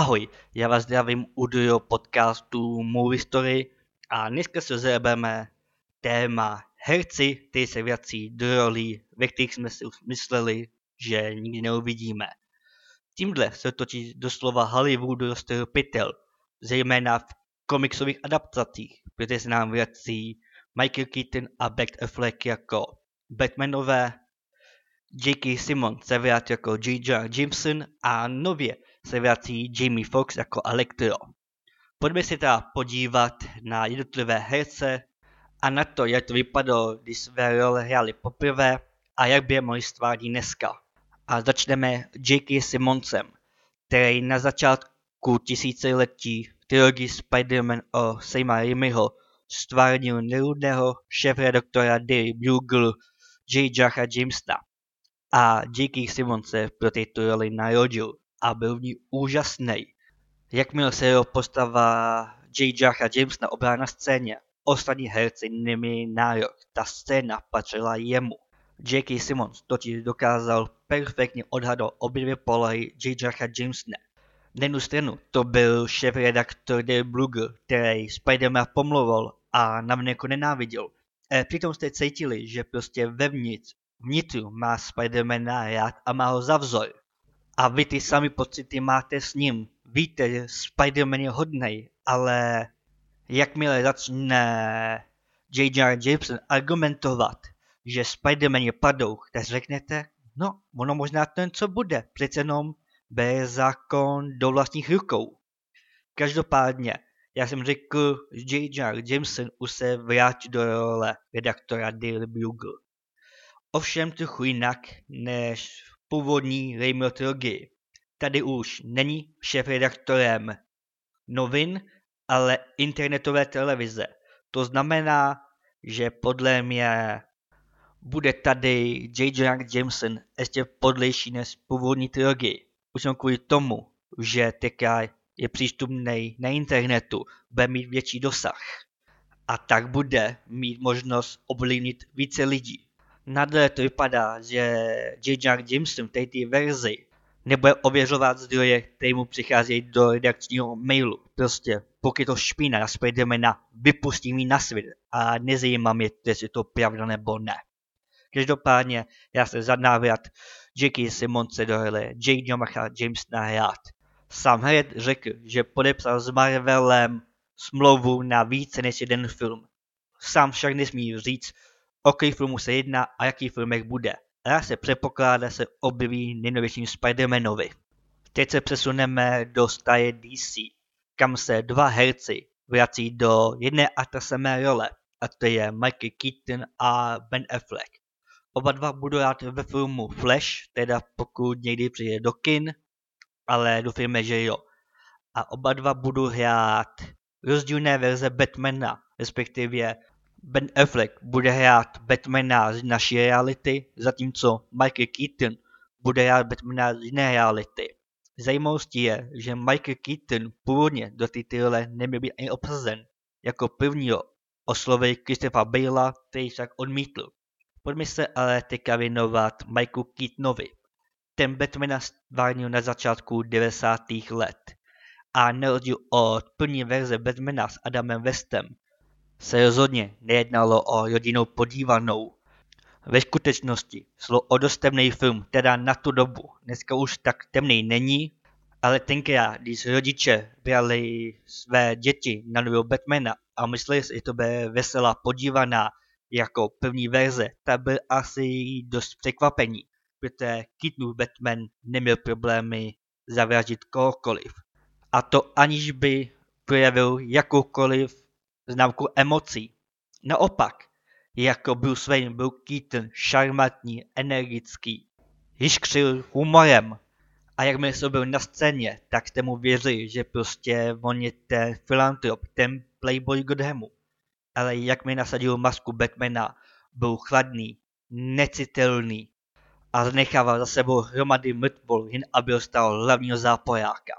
Ahoj, já vás zdravím u druhého podcastu Movie Story a dneska se rozebeme téma herci, kteří se vrací do rolí, ve kterých jsme si mysleli, že nikdy neuvidíme. Tímhle se točí doslova Hollywoodu roztrhl pytel, zejména v komiksových adaptacích, protože se nám vrací Michael Keaton a Beck Affleck jako Batmanové, J.K. Simon se vrátí jako J.J. Jameson a nově se vrací Jamie Foxx jako Electro. Pojďme se teda podívat na jednotlivé herce a na to, jak to vypadalo, když své role hráli poprvé a jak by je mohli stvárnit dneska. A začneme J.K. Simoncem, který na začátku tisíciletí trilogii Spider-Man o Sejma Raimiho stvárnil nerudného šéf-redaktora Daily Bugle J. Jacha Jamesa a J.K. Simon se pro této roli narodil a byl v ní úžasný. Jakmile se jeho postava J. Jacha Jamesa obrá na scéně, ostatní herci neměli nárok, ta scéna patřila jemu. J.K. Simmons totiž dokázal perfektně odhadnout obě dvě polohy J. Jacha Jamesa. Na jednu stranu to byl šéf-redaktor Dave Brugger, který Spider-Man pomlouval a navenek nenáviděl. E, přitom jste cítili, že prostě vevnitř, vnitru má Spider-Mana rád a má ho za vzor. A vy ty sami pocity máte s ním. Víte, že Spider-Man je hodnej, ale jakmile začne J.J. Jameson argumentovat, že Spider-Man je padouch, tak řeknete, no, ono možná ten, co bude, přece jenom bere zákon do vlastních rukou. Každopádně, já jsem řekl, že J.J. Jameson už se vrátí do role redaktora Daily Bugle. Ovšem trochu jinak než původní Raimiho trilogii. Tady už není šéf-redaktorem novin, ale internetové televize. To znamená, že podle mě bude tady J.J. Jameson ještě podlejší než původní trilogii. Už jsem kvůli tomu, že teďka je přístupný na internetu, bude mít větší dosah. A tak bude mít možnost ovlivnit více lidí. Nadle to vypadá, že J.J. Jameson v této verzi nebude ověřovat zdroje, které mu přicházejí do redakčního mailu. Prostě pokud to špína na Spidermana, vypustí mi na svět a nezajímá mě, jestli to pravda nebo ne. Každopádně já se za návrat J.K. Simonce do hry J. Jomacha James hrát. Sám hned řekl, že podepsal s Marvelem smlouvu na více než jeden film. Sám však nesmí říct, o jaký filmu se jedná a jaký filmek bude. A se předpokládá se objeví nejnovějším Spider-Manovi. Teď se přesuneme do staje DC, kam se dva herci vrací do jedné a ta samé role, a to je Michael Keaton a Ben Affleck. Oba dva budou hrát ve filmu Flash, teda pokud někdy přijde do kin, ale doufejme, že jo. A oba dva budou hrát rozdílné verze Batmana, respektive Ben Affleck bude hrát Batmana z naší reality, zatímco Michael Keaton bude hrát Batmana z jiné reality. Zajímavostí je, že Michael Keaton původně do té role neměl být ani obsazen. Jako prvního oslovil Christopher Bale, který však odmítl. Pojďme se ale teďka věnovat Michaelu Keatonovi. Ten Batmana stvárnil na začátku 90. let. A na rozdíl od první verze Batmana s Adamem Westem se rozhodně nejednalo o rodinou podívanou. Ve skutečnosti šlo o dost temný film, teda na tu dobu. Dneska už tak temný není, ale tenkrát, když rodiče brali své děti na nového Batmana a mysleli si, že to bude veselá podívaná jako první verze, tak byl asi dost překvapení, protože Keatonův Batman neměl problémy zavraždit kohokoliv. A to aniž by projevil jakoukoliv známku emocí. Naopak, jako Bruce Wayne byl Keaton šarmantní, energický, jiskřil humorem a jakmile se byl na scéně, tak jste mu věřili, že prostě on je ten filantrop, ten playboy Godhamu ale jak mi nasadil masku Batmana, byl chladný, necitelný a zanechával za sebou hromady mrtvol, jen aby stal hlavního zápojáka.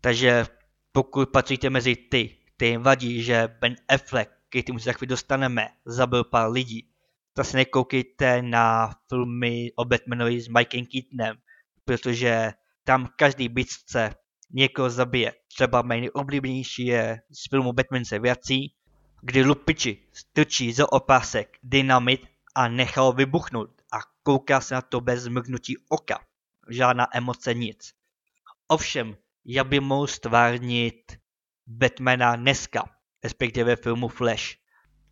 Takže pokud patříte mezi ty, kterým vadí, že Ben Affleck, který se za chvíli dostaneme, zabil pár lidí, tak se nekoukejte na filmy o Batmanovi s Mikem Keatonem, protože tam každý bitce někoho zabije. Třeba mé nejoblíbenější je z filmu Batman se vrací, kdy lupiči strčí za opásek dynamit a nechal vybuchnout a kouká se na to bez mrknutí oka. Žádná emoce, nic. Ovšem, jak by mohl stvárnit Batmana dneska, respektive filmu Flash.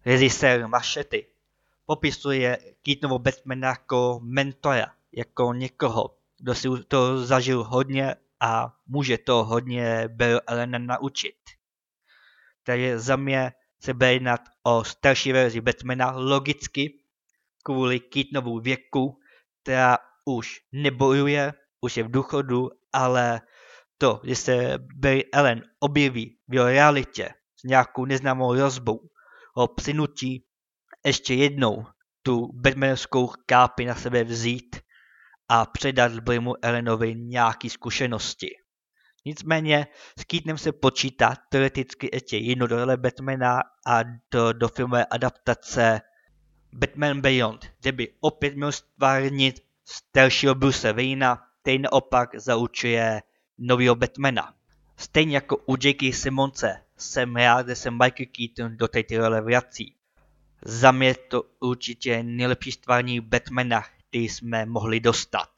Režisér Machety popisuje Keatonovo Batmana jako mentora, jako někoho, kdo si to zažil hodně a může to hodně Bell Elena naučit. Takže za mě se bude jednat o starší verzi Batmana, logicky, kvůli Keatonovu věku, která už nebojuje, už je v důchodu, ale to, že se Barry Allen objeví v jeho realitě s nějakou neznámou rozbou, ho přinutí ještě jednou tu Batmanovskou kápi na sebe vzít a předat Barrymu Allenovi nějaký zkušenosti. Nicméně s Keatonem se počítá teoreticky ještě jednou do role Batmana a do, do filmové adaptace Batman Beyond, kde by opět měl stvárnit staršího Bruce Wayna, který naopak zaučuje nového Batmana. Stejně jako u J.K. Simonce jsem rád, že se Michael Keaton do této role vrací. Za mě to určitě nejlepší stvární Batmana, který jsme mohli dostat.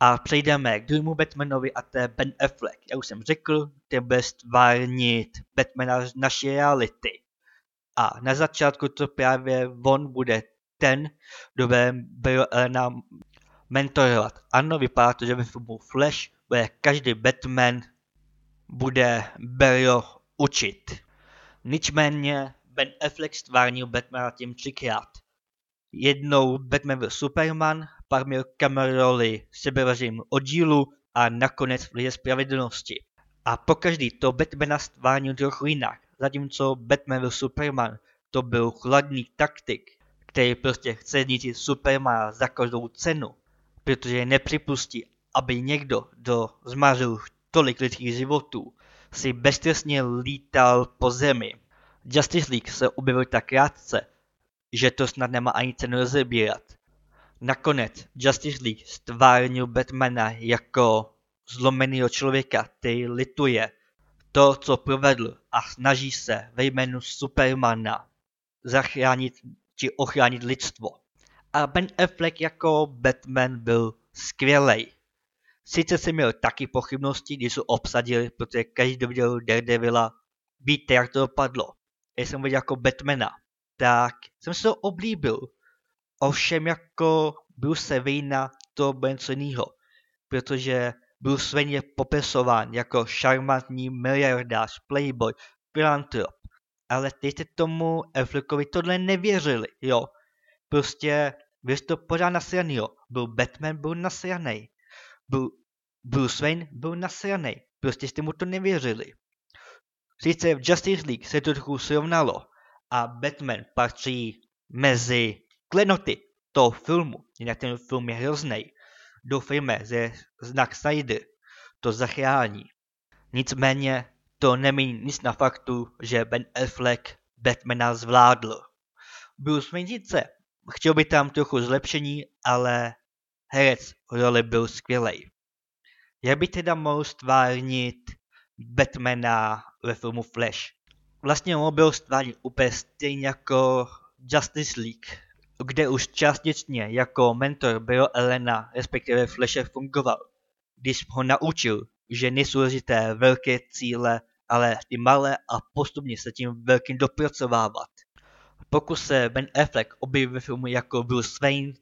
A přejdeme k druhému Batmanovi a to je Ben Affleck. Já už jsem řekl, ten bude stvárnit Batmana z naší reality. A na začátku to právě on bude ten, kdo bude Elena mentorovat. Ano, vypadá to, že ve filmu Flash bude každý Batman bude Barryho učit. Nicméně Ben Affleck stvárnil Batmana tím třikrát. Jednou Batman byl Superman, pak měl kameroli sebevařím oddílu a nakonec v Lidě spravedlnosti. A pokaždý to Batmana stvárnil trochu jinak, zatímco Batman byl Superman, to byl chladný taktik, který prostě chce zničit Supermana za každou cenu, protože nepřipustí, aby někdo, kdo zmařil tolik lidských životů, si beztrestně lítal po zemi. Justice League se objevil tak krátce, že to snad nemá ani cenu rozebírat. Nakonec Justice League stvárnil Batmana jako zlomeného člověka, který lituje to, co provedl a snaží se ve jménu Supermana zachránit či ochránit lidstvo. A Ben Affleck jako Batman byl skvělej. Sice jsem měl taky pochybnosti, když jsou obsadili, protože každý viděl Daredevila, víte, jak to dopadlo. Já jsem viděl jako Batmana, tak jsem se to oblíbil. Ovšem jako Bruce Wayne to bylo něco jiného, protože Bruce Wayne je popisován jako šarmantní miliardář, playboy, filantrop. Ale ty jste tomu Affleckovi tohle nevěřili, jo. Prostě jste to pořád nasraný, jo. Byl Batman, byl nasraný byl Bruce Wayne byl nasraný. Prostě jste mu to nevěřili. Sice v Justice League se to trochu srovnalo a Batman patří mezi klenoty toho filmu, jinak ten film je hrozný. Doufejme, že znak Snyder to zachrání. Nicméně to nemění nic na faktu, že Ben Affleck Batmana zvládl. Bruce Wayne sice chtěl by tam trochu zlepšení, ale herec roli byl skvělej. Jak by teda mohl stvárnit Batmana ve filmu Flash? Vlastně on byl stvárnit úplně stejně jako Justice League, kde už částečně jako mentor byl Elena, respektive Flashe fungoval, když ho naučil, že nejsou důležité velké cíle, ale ty malé a postupně se tím velkým dopracovávat. Pokud se Ben Affleck objeví ve filmu jako Bruce Wayne,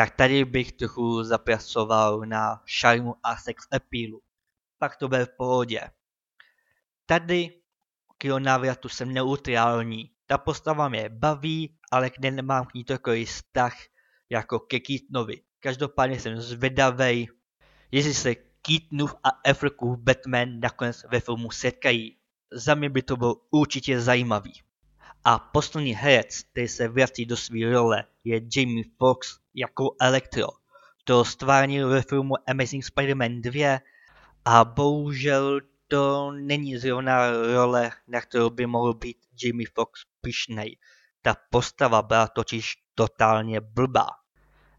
tak tady bych trochu zapracoval na šarmu a sex appealu. Pak to bude v pohodě. Tady k jeho návratu jsem neutrální. Ta postava mě baví, ale kde nemám k ní takový vztah jako ke Keatonovi. Každopádně jsem zvědavej, jestli se Keatonův a Affleckův Batman nakonec ve filmu setkají. Za mě by to bylo určitě zajímavý. A poslední herec, který se vrací do své role, je Jamie Foxx jako Electro. To stvárnil ve filmu Amazing Spider-Man 2 a bohužel to není zrovna role, na kterou by mohl být Jamie Foxx pišnej. Ta postava byla totiž totálně blbá.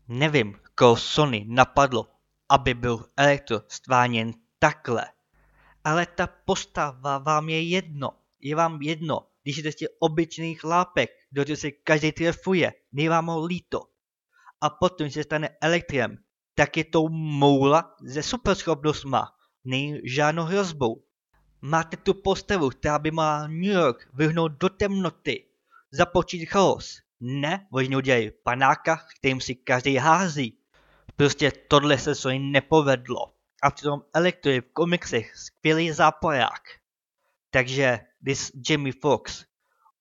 Nevím, koho Sony napadlo, aby byl Electro stváněn takhle. Ale ta postava vám je jedno. Je vám jedno, když je prostě obyčejný chlápek, kdo se každý trefuje. Nie vám ho líto. A potom se stane elektrem, tak je to moula se superschopnostma. Není žádnou hrozbou. Máte tu postavu, která by má New York vyhnout do temnoty, započít chaos. Ne, oni udělají panáka, kterým si každý hází. Prostě tohle se co nepovedlo. A přitom Elektro je v komiksech skvělý zápoják. Takže když Jamie Fox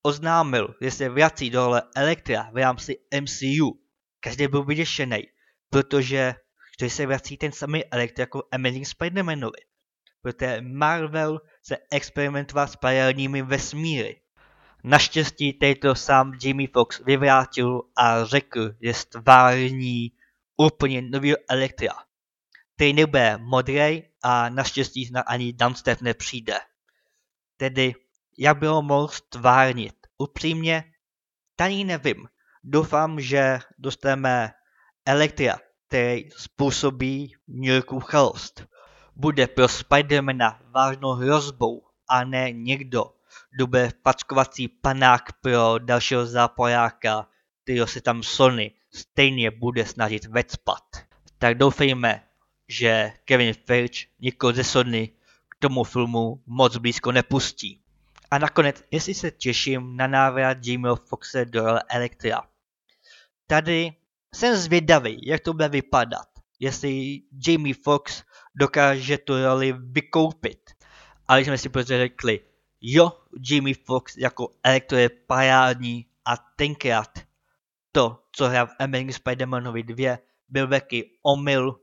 oznámil, že se vrací do role Elektra v rámci MCU, každý byl vyděšený, protože že se vrací ten samý Elektro jako Amazing Spider-Manovi. Protože Marvel se experimentoval s paralelními vesmíry. Naštěstí tejto sám Jamie Fox vyvrátil a řekl, že stvární úplně nový Elektra, který nebude modrý a naštěstí snad ani Dunstep nepřijde. Tedy, jak by ho mohl stvárnit? Upřímně, tady nevím. Doufám, že dostaneme Elektra, který způsobí New Yorku chaos. Bude pro Spidermana vážnou hrozbou a ne někdo, kdo bude fackovací panák pro dalšího zápojáka, kterého se tam Sony stejně bude snažit vecpat. Tak doufejme, že Kevin Feige někoho ze Sony k tomu filmu moc blízko nepustí. A nakonec, jestli se těším na návrat Jamieho Foxe do role Elektra. Tady jsem zvědavý, jak to bude vypadat, jestli Jamie Fox dokáže tu roli vykoupit. Ale jsme si prostě řekli, jo, Jamie Fox jako Elektro je parádní a tenkrát to, co hrál v Amazing Spider-Manovi 2, byl velký omyl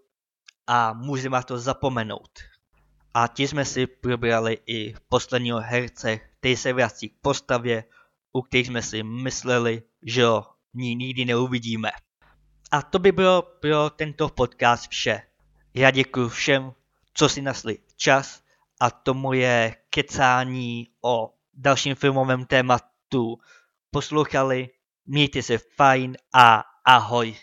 a můžeme to zapomenout. A ti jsme si probrali i posledního herce, který se vrací k postavě, u kterých jsme si mysleli, že ho ní nikdy neuvidíme. A to by bylo pro tento podcast vše. Já děkuji všem, co si nasli čas a to moje kecání o dalším filmovém tématu poslouchali. Mějte se fajn a ahoj.